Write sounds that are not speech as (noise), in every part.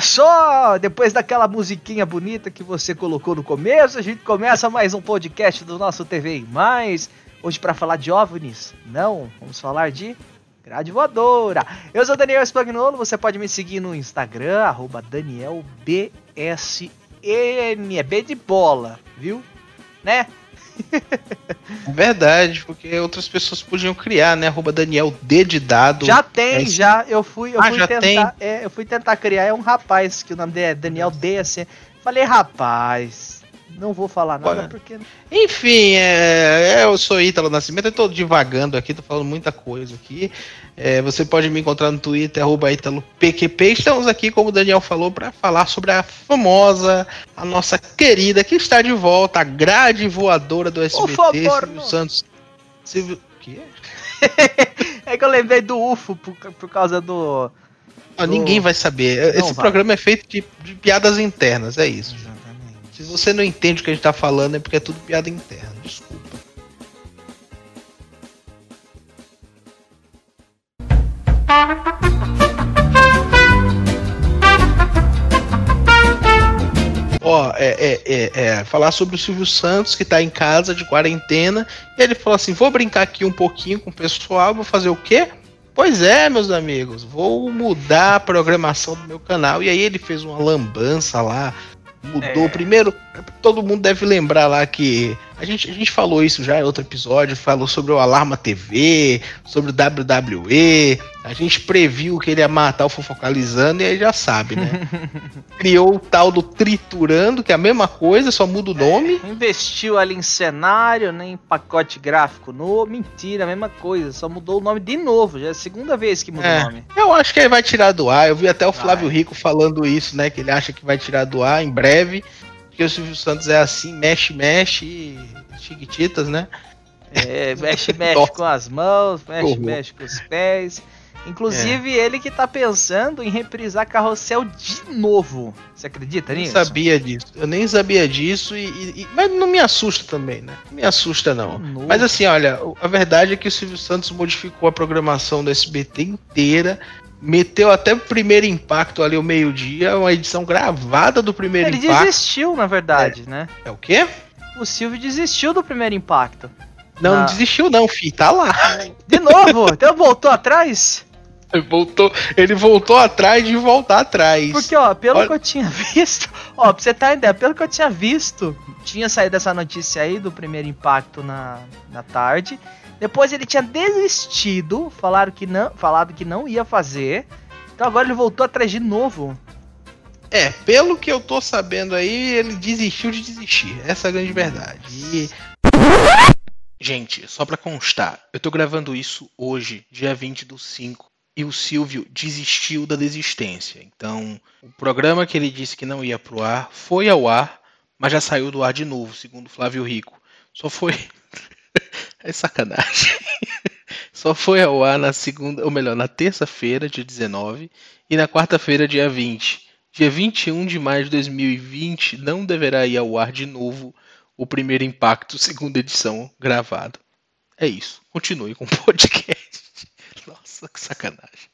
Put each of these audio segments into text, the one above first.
Olha só, depois daquela musiquinha bonita que você colocou no começo, a gente começa mais um podcast do nosso TV Mais. Hoje para falar de OVNIs, não, vamos falar de grade voadora. Eu sou Daniel Spagnolo, você pode me seguir no Instagram, arroba DanielBSN, é B de bola, viu? Né? (laughs) Verdade, porque outras pessoas podiam criar, né? Arroba Daniel D de dado. Já tem, é já. Eu fui, eu ah, fui tentar. É, eu fui tentar criar. É um rapaz que o nome dele é Daniel D, assim. Falei, rapaz, não vou falar nada porque. Enfim, é, é, eu sou Ítalo Nascimento, eu tô divagando aqui, tô falando muita coisa aqui. É, você pode me encontrar no Twitter, ItaloPQP. Estamos aqui, como o Daniel falou, para falar sobre a famosa, a nossa querida, que está de volta, a grade voadora do SBT, favor, Silvio Santos. Silvio. O quê? (laughs) é que eu lembrei do UFO por, por causa do. do... Ninguém vai saber. Não Esse vai. programa é feito de, de piadas internas, é isso. Se você não entende o que a gente tá falando, é porque é tudo piada interna. Desculpa. Ó, é, é, é, é, falar sobre o Silvio Santos, que tá em casa de quarentena. E ele falou assim: vou brincar aqui um pouquinho com o pessoal, vou fazer o quê? Pois é, meus amigos, vou mudar a programação do meu canal. E aí ele fez uma lambança lá, mudou. É. Primeiro, todo mundo deve lembrar lá que a gente, a gente falou isso já em outro episódio, falou sobre o Alarma TV, sobre o WWE, a gente previu que ele ia matar o Fofocalizando e aí já sabe, né? (laughs) Criou o tal do Triturando, que é a mesma coisa, só muda o nome. É, investiu ali em cenário, nem né, em pacote gráfico novo. Mentira, a mesma coisa, só mudou o nome de novo. Já é a segunda vez que muda é, o nome. Eu acho que ele vai tirar do ar. Eu vi até o Flávio vai. Rico falando isso, né? Que ele acha que vai tirar do ar em breve. Porque o Silvio Santos é assim, mexe, mexe, chiquititas, né? É, mexe, (laughs) mexe com as mãos, mexe, mexe com os pés. Inclusive, é. ele que tá pensando em reprisar Carrossel de novo. Você acredita nisso? Eu sabia disso. Eu nem sabia disso e, e, Mas não me assusta também, né? Não me assusta, não. Mas assim, olha, a verdade é que o Silvio Santos modificou a programação do SBT inteira. Meteu até o primeiro impacto ali, o meio-dia, uma edição gravada do primeiro ele impacto. Ele desistiu, na verdade, é. né? É o quê? O Silvio desistiu do primeiro impacto. Não, não desistiu não, fi, tá lá. De novo? então voltou atrás? Ele voltou, ele voltou atrás de voltar atrás. Porque, ó, pelo Olha... que eu tinha (laughs) visto, ó, pra você ter ideia, pelo que eu tinha visto, tinha saído essa notícia aí do primeiro impacto na, na tarde. Depois ele tinha desistido, falaram que não, falado que não ia fazer. Então agora ele voltou atrás de novo. É, pelo que eu tô sabendo aí, ele desistiu de desistir. Essa é a grande verdade. E... Gente, só pra constar, eu tô gravando isso hoje, dia 20 do 5 e o Silvio desistiu da desistência. Então, o programa que ele disse que não ia pro ar foi ao ar, mas já saiu do ar de novo, segundo Flávio Rico. Só foi. (laughs) (laughs) é sacanagem. (laughs) Só foi ao ar na segunda, ou melhor, na terça-feira, dia 19, e na quarta-feira, dia 20. Dia 21 de maio de 2020 não deverá ir ao ar de novo o primeiro impacto, segunda edição, gravado. É isso. Continue com o podcast. (laughs) Nossa, que sacanagem.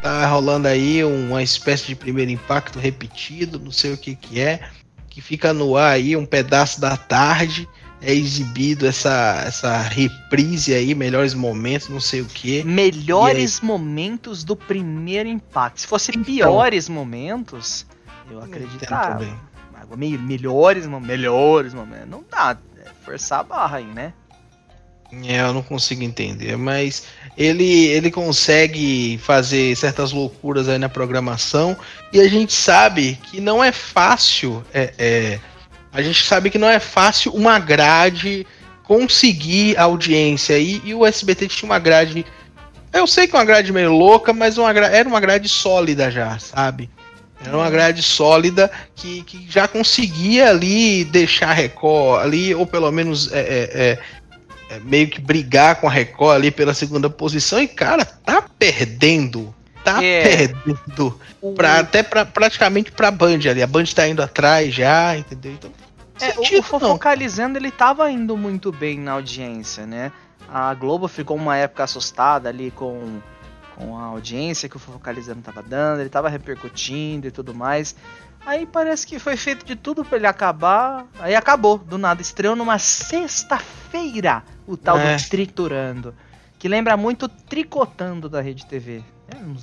Tá rolando aí uma espécie de primeiro impacto repetido, não sei o que que é, que fica no ar aí um pedaço da tarde, é exibido essa essa reprise aí, melhores momentos, não sei o que. Melhores momentos do primeiro impacto. Se fosse então, piores momentos, eu acreditava. Me, melhores, melhores momentos. Não dá, é forçar a barra aí, né? É, eu não consigo entender, mas ele, ele consegue fazer certas loucuras aí na programação e a gente sabe que não é fácil. É, é, a gente sabe que não é fácil uma grade conseguir audiência e, e o SBT tinha uma grade. Eu sei que é uma grade meio louca, mas uma, era uma grade sólida já, sabe? Era uma grade sólida que, que já conseguia ali deixar Record ali, ou pelo menos é, é, é é, meio que brigar com a Record ali pela segunda posição e, cara, tá perdendo. Tá é. perdendo. Pra, até pra, praticamente pra Band ali. A Band tá indo atrás já, entendeu? Então, é, sentido, o, Focalizando ele tava indo muito bem na audiência, né? A Globo ficou uma época assustada ali com, com a audiência que o Fofocalizando tava dando, ele tava repercutindo e tudo mais. Aí parece que foi feito de tudo para ele acabar. Aí acabou, do nada. Estreou numa sexta-feira o tal é. do Triturando. Que lembra muito Tricotando da Rede TV.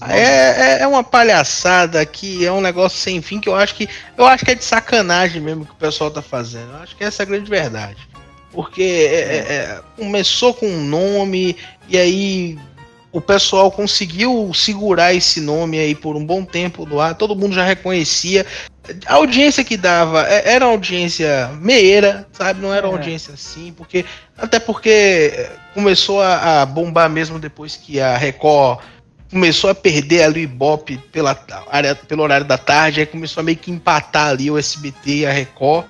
É, é, é, uma palhaçada que é um negócio sem fim que eu acho que eu acho que é de sacanagem mesmo que o pessoal tá fazendo. Eu acho que essa é a grande verdade. Porque é, é, é começou com um nome e aí o pessoal conseguiu segurar esse nome aí por um bom tempo no ar, todo mundo já reconhecia. A audiência que dava é, era uma audiência meira, sabe? Não era uma é. audiência assim, porque até porque começou a, a, bombar mesmo depois que a Record começou a perder ali o Ibope pela área, pelo horário da tarde, aí começou a meio que empatar ali o SBT e a Record.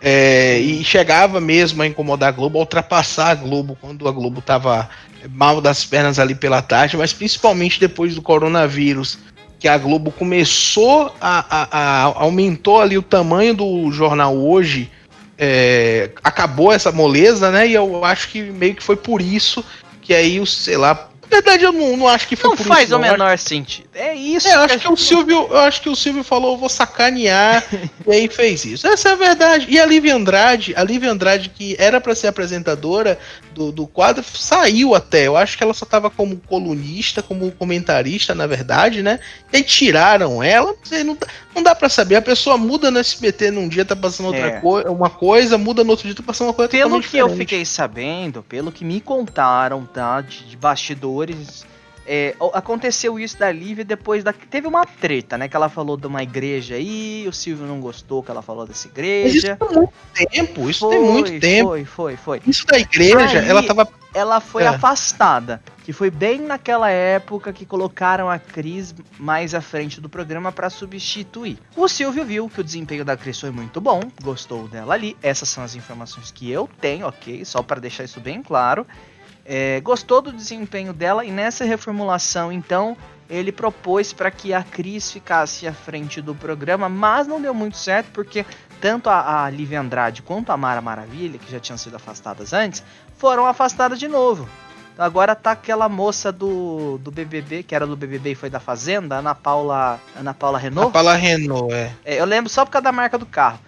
É, e chegava mesmo a incomodar a Globo, a ultrapassar a Globo quando a Globo estava mal das pernas ali pela tarde, mas principalmente depois do coronavírus, que a Globo começou a, a, a aumentou ali o tamanho do jornal hoje, é, acabou essa moleza, né? E eu acho que meio que foi por isso que aí, sei lá, verdade, eu não, não acho que foi não por faz isso, o menor sentido. É isso. É, eu acho que, que o Silvio, eu acho que o Silvio falou, vou sacanear, e aí fez isso. Essa é a verdade. E a Lívia Andrade, a Lívia Andrade que era para ser apresentadora do, do quadro, saiu até. Eu acho que ela só tava como colunista, como comentarista, na verdade, né? E aí tiraram ela. Não, não dá para saber. A pessoa muda no SBT num dia, tá passando outra é. coisa, uma coisa, muda no outro dia, tá passando uma coisa Pelo que diferente. eu fiquei sabendo, pelo que me contaram, tá? De, de bastidores. É, aconteceu isso da Lívia depois da. Teve uma treta, né? Que ela falou de uma igreja aí, o Silvio não gostou que ela falou dessa igreja. Mas isso tem muito tempo, isso foi, tem muito tempo. Foi, foi, foi. Isso da igreja, aí, ela tava. Ela foi é. afastada que foi bem naquela época que colocaram a Cris mais à frente do programa para substituir. O Silvio viu que o desempenho da Cris foi muito bom, gostou dela ali. Essas são as informações que eu tenho, ok? Só para deixar isso bem claro. É, gostou do desempenho dela e nessa reformulação, então, ele propôs para que a Cris ficasse à frente do programa, mas não deu muito certo porque tanto a, a Lívia Andrade quanto a Mara Maravilha, que já tinham sido afastadas antes, foram afastadas de novo. Agora tá aquela moça do, do BBB, que era do BBB e foi da Fazenda, Ana Paula, Ana Paula Renault. Ana Paula Renault, é. é. Eu lembro só por causa da marca do carro.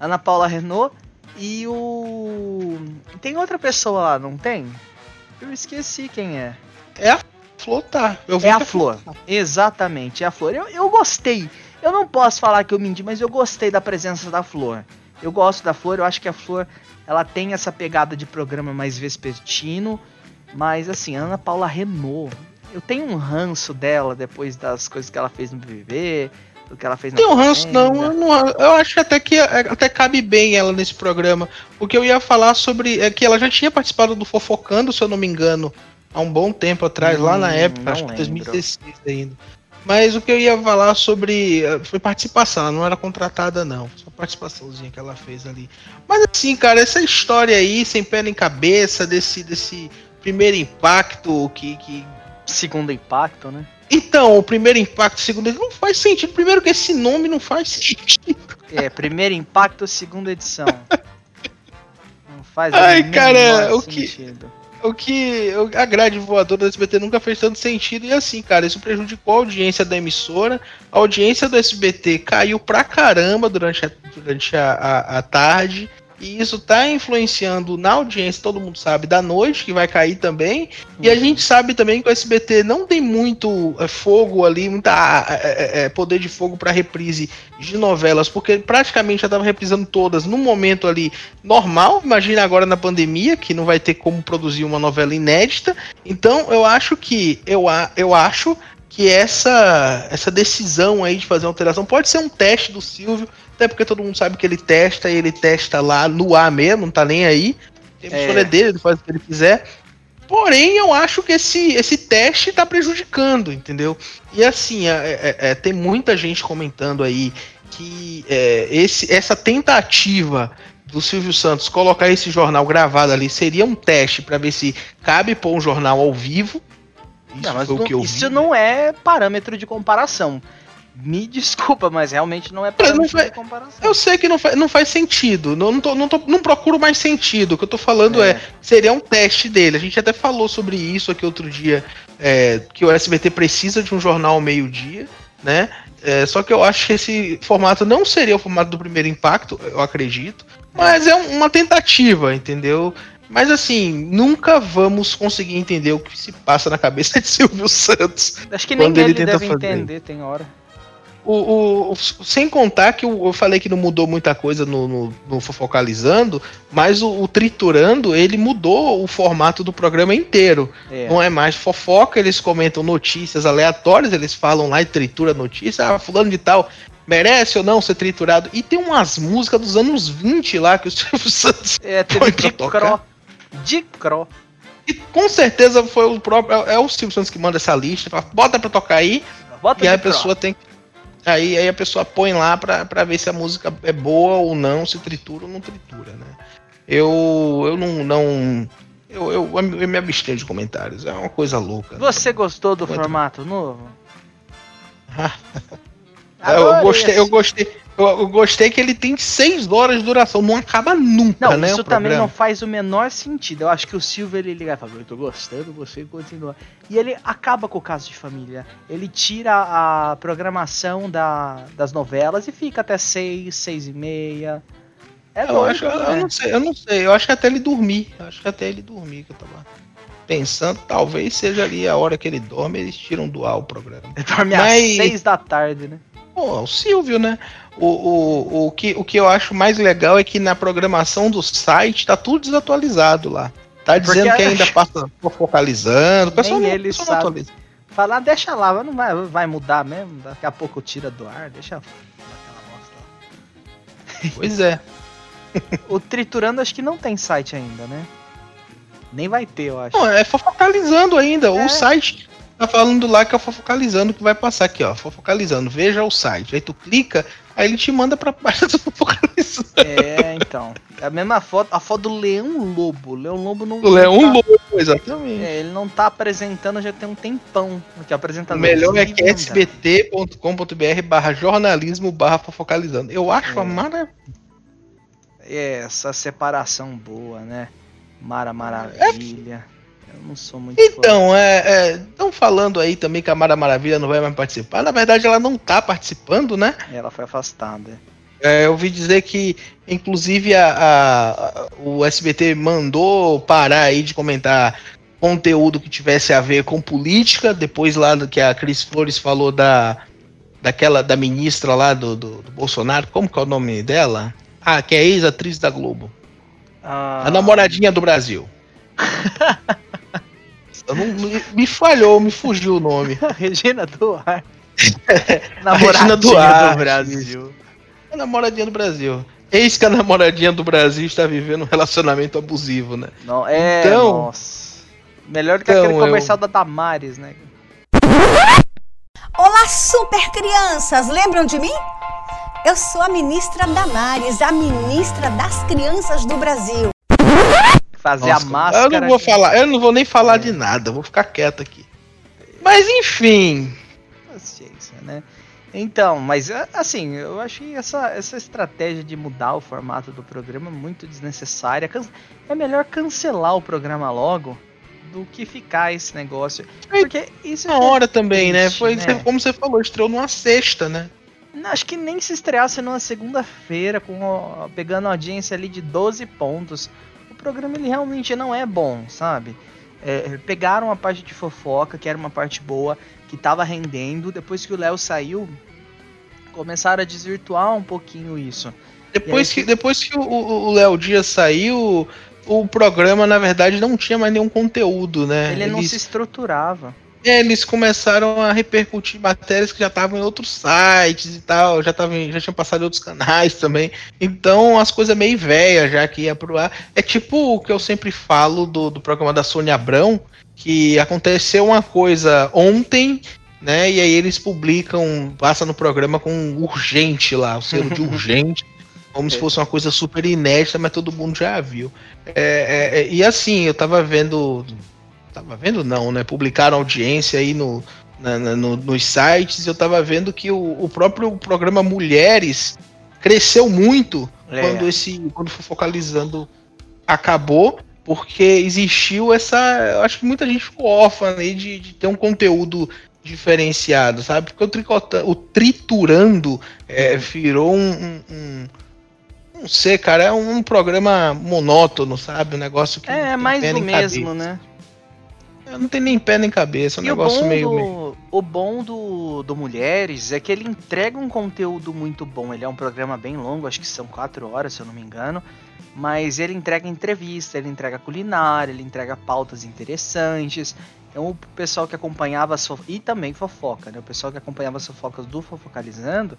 Ana Paula Renault e o. Tem outra pessoa lá, não tem? Eu esqueci quem é. É a Flor, tá. Eu é a Flor. Exatamente, é a Flor. Eu, eu gostei. Eu não posso falar que eu menti, mas eu gostei da presença da Flor. Eu gosto da Flor, eu acho que a Flor ela tem essa pegada de programa mais vespertino mas assim, Ana Paula Renault, eu tenho um ranço dela depois das coisas que ela fez no BBB, do que ela fez na Tem um ranço não, eu não, eu acho que até que até cabe bem ela nesse programa, porque eu ia falar sobre é que ela já tinha participado do Fofocando, se eu não me engano, há um bom tempo atrás, hum, lá na hum, época, acho que 2016 ainda. Mas o que eu ia falar sobre eh, foi participação, ela não era contratada não, só participaçãozinha que ela fez ali. Mas assim, cara, essa história aí sem pé nem cabeça desse desse primeiro impacto que, que. Segundo impacto, né? Então, o primeiro impacto, segundo não faz sentido. Primeiro que esse nome não faz sentido. É, primeiro impacto, segunda edição. Não faz Ai, cara, o sentido. que o que a grade voadora do SBT nunca fez tanto sentido e assim, cara, isso prejudicou a audiência da emissora. A audiência do SBT caiu pra caramba durante a, durante a, a, a tarde. E isso está influenciando na audiência, todo mundo sabe, da noite, que vai cair também. E a gente sabe também que o SBT não tem muito é, fogo ali, muita é, é, poder de fogo para reprise de novelas, porque praticamente já estava reprisando todas no momento ali normal. Imagina agora na pandemia, que não vai ter como produzir uma novela inédita. Então eu acho que eu, eu acho que essa, essa decisão aí de fazer uma alteração pode ser um teste do Silvio, até porque todo mundo sabe que ele testa e ele testa lá no ar mesmo, não tá nem aí. Tem é. dele, ele faz o que ele quiser. Porém, eu acho que esse, esse teste tá prejudicando, entendeu? E assim, é, é, é tem muita gente comentando aí que é, esse, essa tentativa do Silvio Santos colocar esse jornal gravado ali seria um teste para ver se cabe pôr um jornal ao vivo isso, não, não, isso não é parâmetro de comparação. Me (laughs) desculpa, mas realmente não é parâmetro faz, de comparação. Eu sei que não faz, não faz sentido. Não, não, tô, não, tô, não procuro mais sentido. O que eu tô falando é. é. seria um teste dele. A gente até falou sobre isso aqui outro dia é, que o SBT precisa de um jornal ao meio-dia, né? É, só que eu acho que esse formato não seria o formato do primeiro impacto, eu acredito. Mas é uma tentativa, entendeu? Mas assim, nunca vamos conseguir entender o que se passa na cabeça de (laughs) Silvio Santos. Acho que nem ele, ele deve fazer. entender, tem hora. O, o, o, sem contar que eu, eu, falei que não mudou muita coisa no, no, no Focalizando, mas o, o, Triturando, ele mudou o formato do programa inteiro. É. Não é mais fofoca, eles comentam notícias aleatórias, eles falam lá e tritura notícia, ah, fulano de tal merece ou não ser triturado. E tem umas músicas dos anos 20 lá que o (laughs) Silvio Santos É, teve de Cro. De Cro. E com certeza foi o próprio. É, é o Silvio Santos que manda essa lista, fala, bota pra tocar aí. Bota e aí a pessoa tem que Aí, aí a pessoa põe lá pra, pra ver se a música é boa ou não, se tritura ou não tritura, né? Eu, eu não. não eu, eu, eu me abstenho de comentários, é uma coisa louca. Né? Você né? gostou do Muito... formato novo? (laughs) eu gostei, eu gostei. Eu, gostei que ele tem 6 horas de duração, não acaba nunca, não, né? Isso também não faz o menor sentido. Eu acho que o Silvio ele liga e fala, eu tô gostando, você continua. E ele acaba com o caso de família. Ele tira a programação da, das novelas e fica até 6, 6 e meia. É eu, acho, né? eu não sei, eu não sei. Eu acho que até ele dormir. Eu acho que até ele dormir que eu tava pensando, talvez seja ali a hora que ele dorme, eles tiram do ar o programa. Ele (laughs) dorme Mas... às 6 da tarde, né? Pô, o Silvio, né? O, o, o, que, o que eu acho mais legal é que na programação do site tá tudo desatualizado lá. Tá dizendo Porque que ainda (laughs) passa focalizando. O pessoal Nem ele sabe. Falar, deixa lá, não vai, vai mudar mesmo. Daqui a pouco tira do ar, deixa aquela bosta (laughs) Pois é. o Triturando acho que não tem site ainda, né? Nem vai ter, eu acho. Não, é focalizando ainda. É. O site tá falando lá que é o Fofocalizando que vai passar aqui, ó. Fofocalizando, veja o site. Aí tu clica, aí ele te manda pra página do Fofocalizando. (laughs) É, então. É a mesma foto, a foto do Leão Lobo. Leão Lobo não. O Leão tá, Lobo, exatamente. É, ele não tá apresentando já tem um tempão. Que apresentador. O melhor é que é sbt.com.br barra jornalismo barra fofocalizando. Eu acho é. a maravilha. É, essa separação boa, né? Mara Maravilha. É eu não sou muito Então, é, estão é, falando aí também que a Mara Maravilha não vai mais participar. Na verdade, ela não tá participando, né? Ela foi afastada. É, eu ouvi dizer que, inclusive, a, a, o SBT mandou parar aí de comentar conteúdo que tivesse a ver com política. Depois lá do que a Cris Flores falou da daquela da ministra lá do, do, do Bolsonaro, como que é o nome dela? Ah, que é ex-atriz da Globo. Ah. A namoradinha do Brasil. (laughs) Não, me falhou, me fugiu o nome. (laughs) Regina Duarte. (laughs) namoradinha Duarte. do Brasil. A namoradinha do Brasil. Eis que a namoradinha do Brasil está vivendo um relacionamento abusivo, né? Não, é. Então, nossa. Melhor do que então, aquele comercial eu... da Damares, né? Olá, super crianças! Lembram de mim? Eu sou a ministra Damares, a ministra das crianças do Brasil fazer Nossa, a máscara. Eu não vou falar, eu não vou nem falar é. de nada, vou ficar quieto aqui. Mas enfim. Paciência, né? Então, mas assim, eu achei essa, essa estratégia de mudar o formato do programa muito desnecessária. É melhor cancelar o programa logo do que ficar esse negócio. Porque isso é. Uma hora também, né? Foi né? como você falou, estreou numa sexta, né? Acho que nem se estreasse numa segunda-feira, com pegando audiência ali de 12 pontos programa ele realmente não é bom, sabe? É, pegaram a parte de fofoca, que era uma parte boa, que tava rendendo. Depois que o Léo saiu, começaram a desvirtuar um pouquinho isso. Depois que, depois que o Léo Dias saiu, o programa, na verdade, não tinha mais nenhum conteúdo, né? Ele Eles... não se estruturava. É, eles começaram a repercutir matérias que já estavam em outros sites e tal, já, tavam, já tinham passado em outros canais também. Então as coisas meio velhas já que ia pro ar. É tipo o que eu sempre falo do, do programa da Sônia Abrão, que aconteceu uma coisa ontem, né? E aí eles publicam, passa no programa com urgente lá, o selo de (laughs) urgente. Como é. se fosse uma coisa super inédita, mas todo mundo já viu. É, é, é e assim, eu tava vendo Tava vendo não, né? Publicaram audiência aí no, na, no, nos sites. Eu tava vendo que o, o próprio programa Mulheres cresceu muito é. quando esse quando foi focalizando acabou porque existiu essa. Eu acho que muita gente ficou órfã aí de, de ter um conteúdo diferenciado, sabe? Porque o, tricota, o triturando é, virou um, um, um, Não sei, cara, é um programa monótono, sabe? Um negócio que. É, mais do mesmo, cabeça. né? Não tem nem pé nem cabeça, é um e negócio o meio, do, meio. O bom do, do Mulheres é que ele entrega um conteúdo muito bom. Ele é um programa bem longo, acho que são quatro horas, se eu não me engano. Mas ele entrega entrevista, ele entrega culinária, ele entrega pautas interessantes. Então o pessoal que acompanhava as e também fofoca, né? O pessoal que acompanhava as fofocas do Fofocalizando,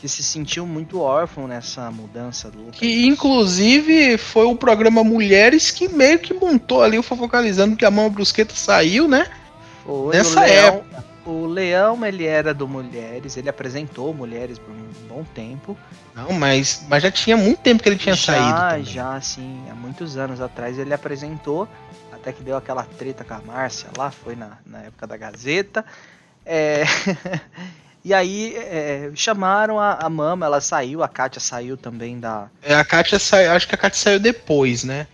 que se sentiu muito órfão nessa mudança do Lucas. Que inclusive foi o programa Mulheres que meio que montou ali o Fofocalizando, que a mão Brusqueta saiu, né? Foi, Nessa o Leão, época. O Leão, ele era do Mulheres, ele apresentou Mulheres por um bom tempo. Não, mas, mas já tinha muito tempo que ele tinha já, saído. Já, já, sim. Há muitos anos atrás ele apresentou até que deu aquela treta com a Márcia lá, foi na, na época da Gazeta. É... (laughs) e aí é, chamaram a, a Mama, ela saiu, a Kátia saiu também da. É, a Kátia saiu, acho que a Kátia saiu depois, né?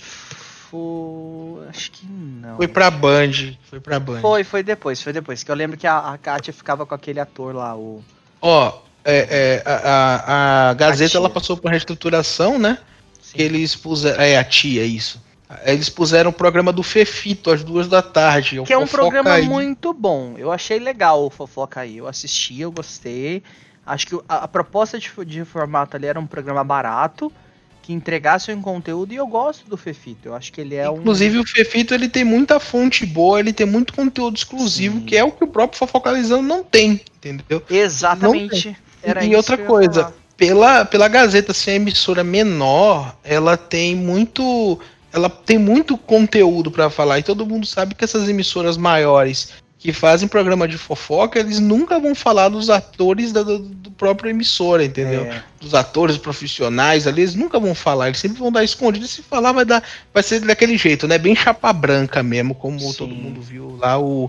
Foi. Acho que não. Foi pra Band. Foi pra Band. Foi, foi depois, foi depois. Que eu lembro que a, a Kátia ficava com aquele ator lá, o. Ó, é, é, a, a, Gazeta a ela passou por reestruturação, né? Sim. Que eles puseram. É, a tia, isso. Eles puseram o programa do Fefito às duas da tarde. Que é um programa muito bom. Eu achei legal o Fofoca aí. Eu assisti, eu gostei. Acho que a, a proposta de, de, formato ali era um programa barato que entregasse um conteúdo e eu gosto do Fefito. Eu acho que ele é Inclusive, um. Inclusive o Fefito ele tem muita fonte boa, ele tem muito conteúdo exclusivo, Sim. que é o que o próprio Fofocalizando não tem, entendeu? Exatamente. Era e outra coisa, pela, pela Gazeta ser assim, emissora menor, ela tem muito ela tem muito conteúdo para falar e todo mundo sabe que essas emissoras maiores que fazem programa de fofoca, eles nunca vão falar dos atores da, do, do próprio emissora, entendeu? É. Dos atores profissionais ali, eles nunca vão falar, eles sempre vão dar escondido. Se falar, vai dar. Vai ser daquele jeito, né? Bem chapa branca mesmo, como Sim. todo mundo viu lá o.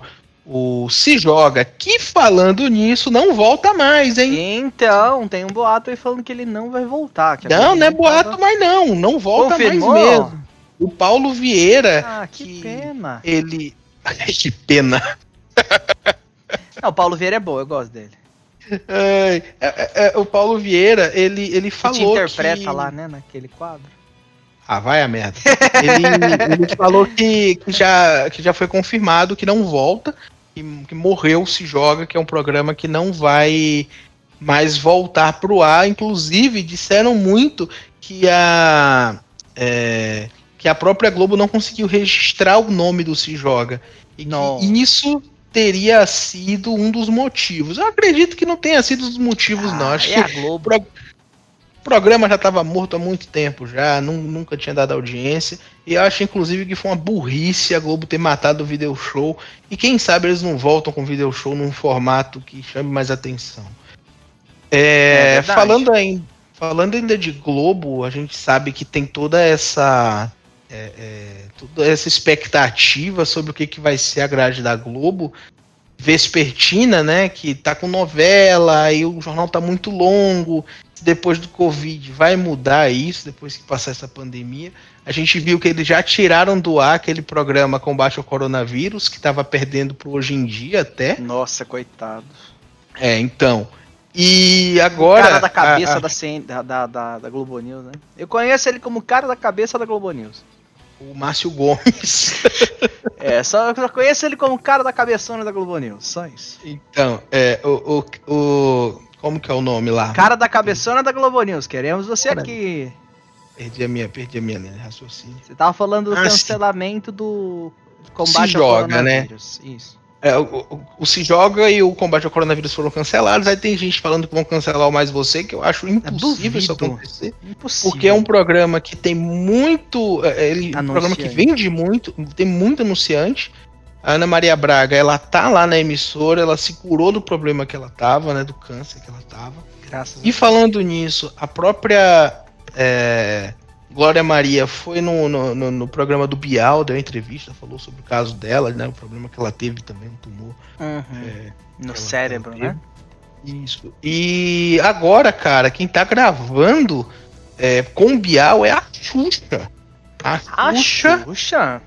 O Se Joga, que falando nisso, não volta mais, hein? Então, tem um boato aí falando que ele não vai voltar. não, não é boato, tava... mas não, não volta Confirmou? mais mesmo. O Paulo Vieira. Ah, que, que pena. Ele. (laughs) que pena. Não, o Paulo Vieira é bom, eu gosto dele. É, é, é, o Paulo Vieira, ele, ele falou. Que interpreta que... lá, né, naquele quadro. Ah, vai a merda. ele, ele falou que, que, já, que já foi confirmado que não volta, que, que morreu se joga, que é um programa que não vai mais voltar pro ar. Inclusive, disseram muito que a. É, que a própria Globo não conseguiu registrar o nome do Se Joga. E isso teria sido um dos motivos. Eu acredito que não tenha sido um dos motivos, ah, não. Acho é que o pro... programa já estava morto há muito tempo já, nunca tinha dado audiência. E eu acho, inclusive, que foi uma burrice a Globo ter matado o video show. E quem sabe eles não voltam com o video show num formato que chame mais atenção. É, é falando, ainda, falando ainda de Globo, a gente sabe que tem toda essa é, é, toda essa expectativa sobre o que, que vai ser a grade da Globo vespertina, né? Que tá com novela, e o jornal tá muito longo. Depois do Covid vai mudar isso, depois que passar essa pandemia. A gente viu que eles já tiraram do ar aquele programa Combate ao Coronavírus, que estava perdendo pro hoje em dia até. Nossa, coitado. É, então. E agora. O cara da cabeça a, a... Da, CN, da, da, da Globo News, né? Eu conheço ele como cara da cabeça da Globo News o Márcio Gomes. (laughs) é, só, só conheço ele como cara da cabeçona da Globo News, só isso. Então, é, o, o, o como que é o nome lá? Cara da cabeçona da Globo News, queremos você cara, aqui. Perdi a minha, perdi a minha linha de raciocínio. Você tava falando do ah, cancelamento sim. do combate Se joga, né? Isso. É, o, o, o, Se Joga e o combate ao coronavírus foram cancelados. Aí tem gente falando que vão cancelar o Mais Você, que eu acho impossível isso acontecer. Impossível. Porque é um programa que tem muito. É, ele, é um programa que vende muito, tem muito anunciante. A Ana Maria Braga, ela tá lá na emissora, ela se curou do problema que ela tava, né? Do câncer que ela tava. Graças e falando nisso, a própria. É, Glória Maria foi no, no, no, no, programa do Bial, deu entrevista, falou sobre o caso dela, né? O problema que ela teve também, um tumor. Uhum. É, no cérebro, né? Isso. E agora, cara, quem tá gravando é, com o Bial é a Xuxa. A A Xuxa Xuxa?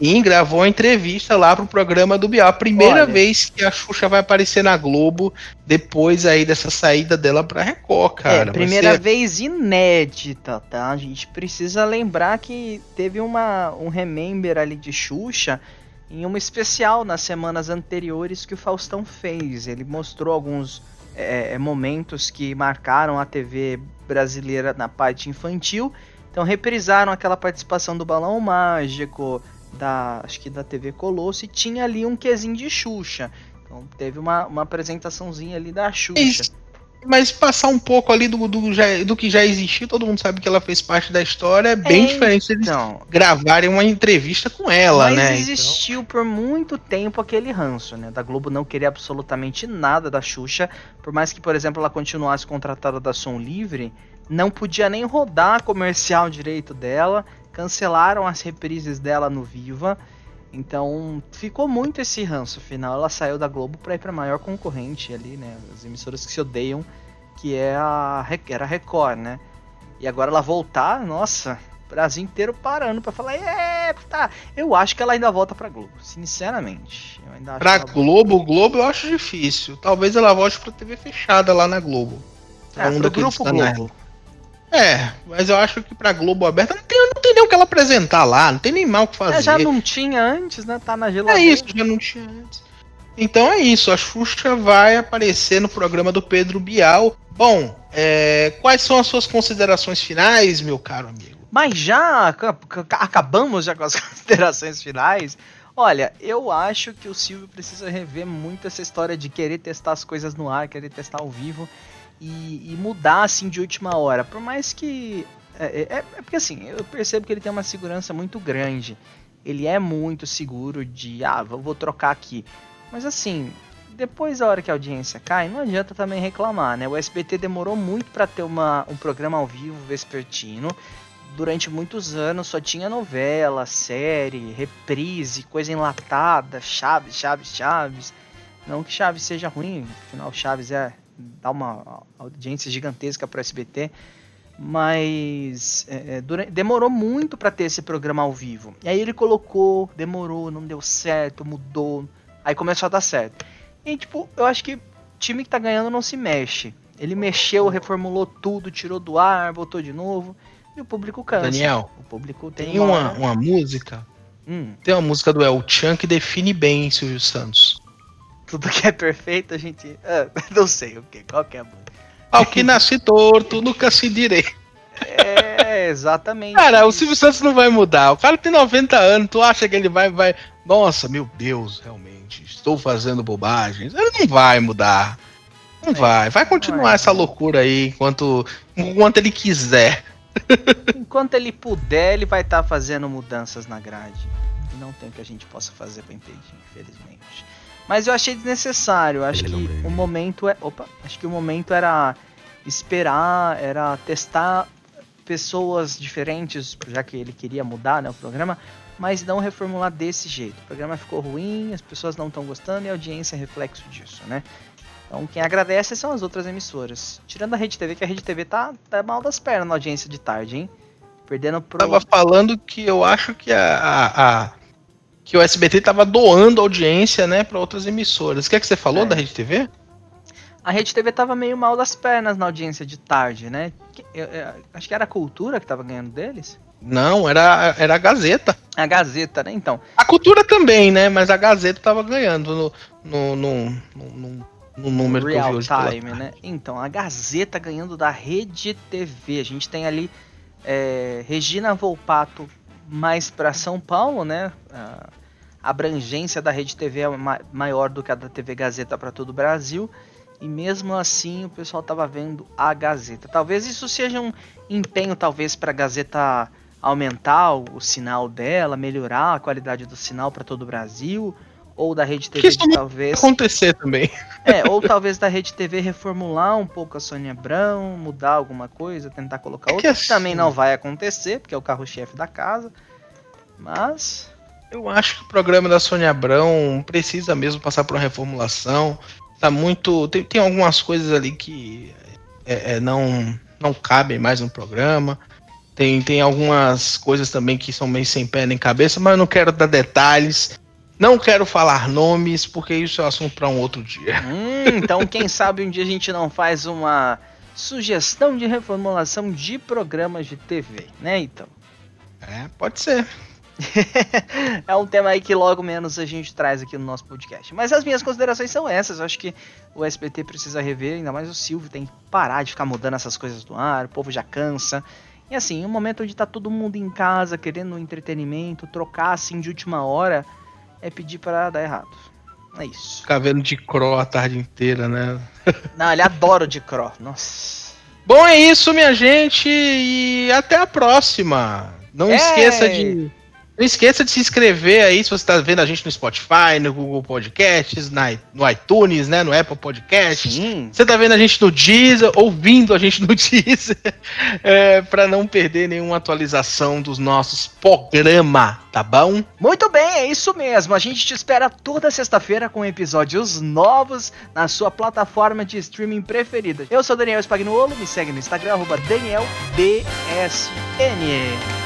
Sim, gravou uma entrevista lá pro programa do Bial. A primeira Olha. vez que a Xuxa vai aparecer na Globo depois aí dessa saída dela pra Record, cara. é, primeira ser- vez inédita, tá? A gente precisa lembrar que teve uma, um remember ali de Xuxa em uma especial nas semanas anteriores que o Faustão fez. Ele mostrou alguns é, é, momentos que marcaram a TV brasileira na parte infantil. Então reprisaram aquela participação do Balão Mágico, da acho que da TV Colosso, e tinha ali um quesinho de Xuxa. Então teve uma, uma apresentaçãozinha ali da Xuxa. Mas, mas passar um pouco ali do, do, já- do que já existiu, todo mundo sabe que ela fez parte da história, é bem É, diferente eles Então, gravarem uma entrevista com ela, Mas né? Então, existiu por muito tempo aquele ranço, né? Da Globo não querer absolutamente nada da Xuxa. Por mais que, por exemplo, ela continuasse contratada da Som Livre, não podia nem rodar comercial direito dela. Cancelaram as reprises dela no Viva. Então ficou muito esse ranço. Afinal, ela saiu da Globo pra ir pra maior concorrente ali, né? As emissoras que se odeiam, que é a, era a Record, né? E agora ela voltar, nossa, o Brasil inteiro parando pra falar, é, tá. Eu acho que ela ainda volta pra Globo, sinceramente. Eu ainda pra que ela- Globo, Globo eu acho difícil. Talvez ela volte pra TV fechada lá na Globo. É, pro Grupo. Globo. É, mas eu acho que pra Globo aberta não tem, não tem nem o que ela apresentar lá, não tem nem mal o que fazer. É, já não tinha antes, né? Tá na É geladeira. isso, já não tinha antes. Então é isso, a Xuxa vai aparecer no programa do Pedro Bial. Bom, é, quais são as suas considerações finais, meu caro amigo? Mas já aca- aca- acabamos já com as (laughs) considerações finais. Olha, eu acho que o Silvio precisa rever muito essa história de querer testar as coisas no ar, querer testar ao vivo e, e mudar assim de última hora. Por mais que. É, é- é porque assim, eu percebo que ele tem uma segurança muito grande. Ele é muito seguro de, ah, vou vou trocar aqui. Mas assim, depois da hora que a audiência cai, não adianta também reclamar, né? O SBT demorou muito para ter uma, um programa ao vivo vespertino. Durante muitos anos só tinha novela, série, reprise, coisa enlatada, Chaves, Chaves, Chaves. Não que Chaves seja ruim, afinal Chaves é dá uma audiência gigantesca para o SBT, mas é, é, dura- demorou muito para ter esse programa ao vivo. E aí ele colocou, demorou, não deu certo, mudou, aí começou a dar certo. E tipo, eu acho que time que tá ganhando não se mexe. Ele mexeu, reformulou tudo, tirou do ar, botou de novo. E o público cansa. Daniel, o público tem, tem uma, uma música, Hum, tem uma música do El Chan que define bem Silvio Santos. Tudo que é perfeito a gente. Ah, (laughs) não sei o que, qual que é a música. Ao que nasce torto, nunca se direito. É, exatamente. Cara, o isso. Silvio Santos não vai mudar. O cara tem 90 anos, tu acha que ele vai, vai. Nossa, meu Deus, realmente, estou fazendo bobagens. Ele não vai mudar. Não É, vai. Vai continuar é. essa loucura aí enquanto, enquanto ele quiser. Enquanto ele puder, ele vai estar fazendo mudanças na grade. E não tem o que a gente possa fazer pra impedir, infelizmente. Mas eu achei desnecessário. Acho que o momento é. Opa! Acho que o momento era esperar, era testar pessoas diferentes, já que ele queria mudar né, o programa, mas não reformular desse jeito. O programa ficou ruim, as pessoas não estão gostando e a audiência é reflexo disso, né? Então quem agradece são as outras emissoras. Tirando a Rede TV, que a Rede TV tá, tá mal das pernas na audiência de tarde, hein? Perdendo pro. Tava falando que eu acho que a, a- a- que o SBT tava doando audiência, né, para outras emissoras. O que é que você falou É. da Rede TV? A Rede TV tava meio mal das pernas na audiência de tarde, né? Eu- eu- acho que era a cultura que tava ganhando deles. Não, era, era a Gazeta. A Gazeta, né? Então. A cultura também, né? Mas a Gazeta tava ganhando no, no, no, no- no- número que eu vi Real hoje. time, né? Então, a Gazeta ganhando da Rede TV. A gente tem ali é, Regina Volpato mais para São Paulo, né? A abrangência da Rede TV é ma- maior do que a da TV Gazeta para todo o Brasil. E mesmo assim o pessoal tava vendo a Gazeta. Talvez isso seja um empenho, talvez, para a Gazeta aumentar o sinal dela, melhorar a qualidade do sinal para todo o Brasil. Ou da Rede TV, talvez. acontecer também. É, ou talvez da Rede TV reformular um pouco a Sônia Abrão, mudar alguma coisa, tentar colocar É que outra, que assim- também não vai acontecer, porque é o carro-chefe da casa. Mas, Eu acho que o programa da Sônia Abrão precisa mesmo passar por uma reformulação. Tá muito. Tem, tem algumas coisas ali que é, é, não, não cabem mais no programa. Tem, tem algumas coisas também que são meio sem pé nem cabeça, mas eu não quero dar detalhes. Não quero falar nomes, porque isso é assunto para um outro dia. (laughs) Hum, então, quem sabe um dia a gente não faz uma sugestão de reformulação de programas de TV, né, então? É, pode ser. (laughs) é um tema aí que logo menos a gente traz aqui no nosso podcast. Mas as minhas considerações são essas. Eu acho que o SBT precisa rever, ainda mais o Silvio tem que parar de ficar mudando essas coisas do ar, o povo já cansa. E assim, um momento onde tá todo mundo em casa, querendo um entretenimento, trocar assim de última hora, é pedir para dar errado. É isso. Ficar vendo de Cro a tarde inteira, né? (laughs) Não, ele adora o de Cro. Nossa. Bom, é isso, minha gente, e até a próxima. Não é. esqueça de não esqueça de se inscrever aí se você está vendo a gente no Spotify, no Google Podcasts, na, no iTunes, né, no Apple Podcasts. Sim. Você está vendo a gente no Deezer, ouvindo a gente no (laughs) Deezer, é, para não perder nenhuma atualização dos nossos programas, tá bom? Muito bem, é isso mesmo. A gente te espera toda sexta-feira com episódios novos na sua plataforma de streaming preferida. Eu sou Daniel Spagnuolo, me segue no Instagram, arroba DanielBSN.